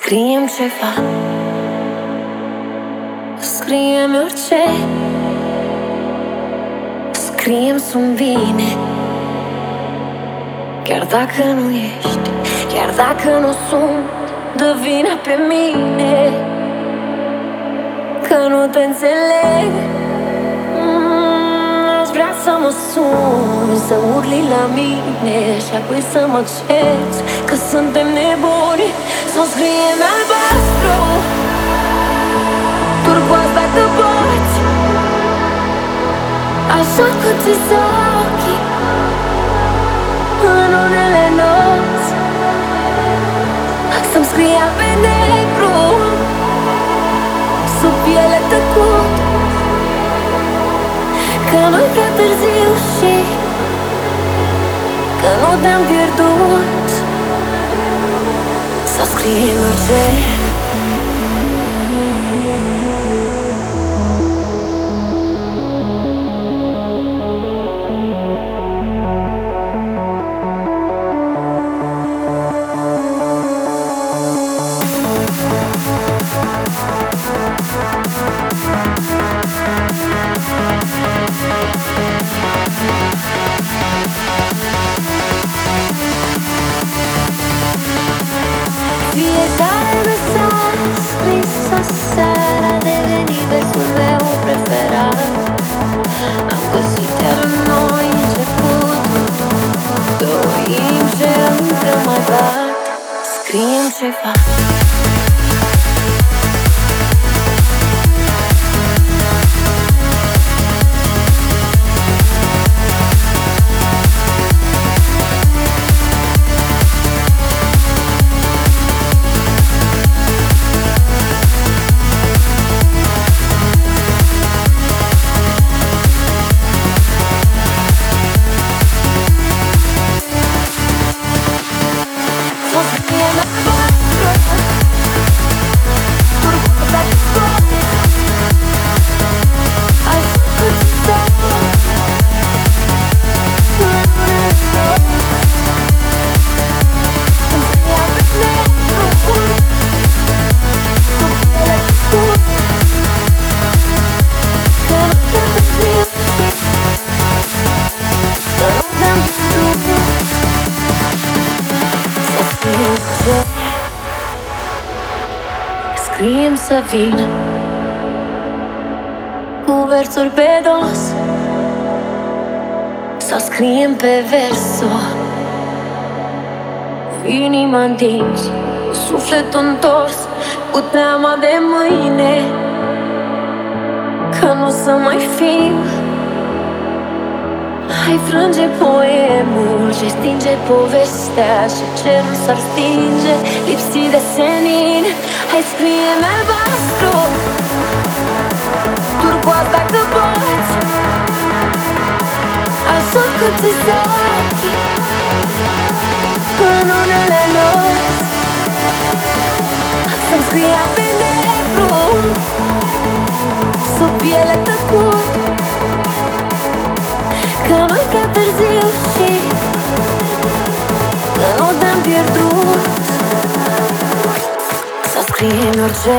Scriem ceva. Scriem orice. Scriem sunt bine. Chiar dacă nu ești Chiar dacă nu sunt Dă vina pe mine. Că nu te înțeleg. Mm, Aș vrea să mă sun Să urli la mine Și apoi să mă cerți Că suntem nebuni Să scriem albastru. Turcoaz dacă poți. Așa că ți ochii În unele nopți. Să-mi scria pe negru Sub piele tăcut. Că nu-i prea târziu și Că nu te-am pierdut Să încă mai bat Scriem ceva Scriem să vină Cu versuri pe dos. Sau scriem pe verso. Inima întins Sufletul întors Cu teama de mâine. Că nu să mai fim Hai frânge poemul și stinge povestea Și cerul s-ar stinge lipsit de senin. Hai scrie-mi albastru Turcoaz dacă poți. Așa că ți ochii În unele nopți Să-mi scria pe negru pierdut. Să scriem orice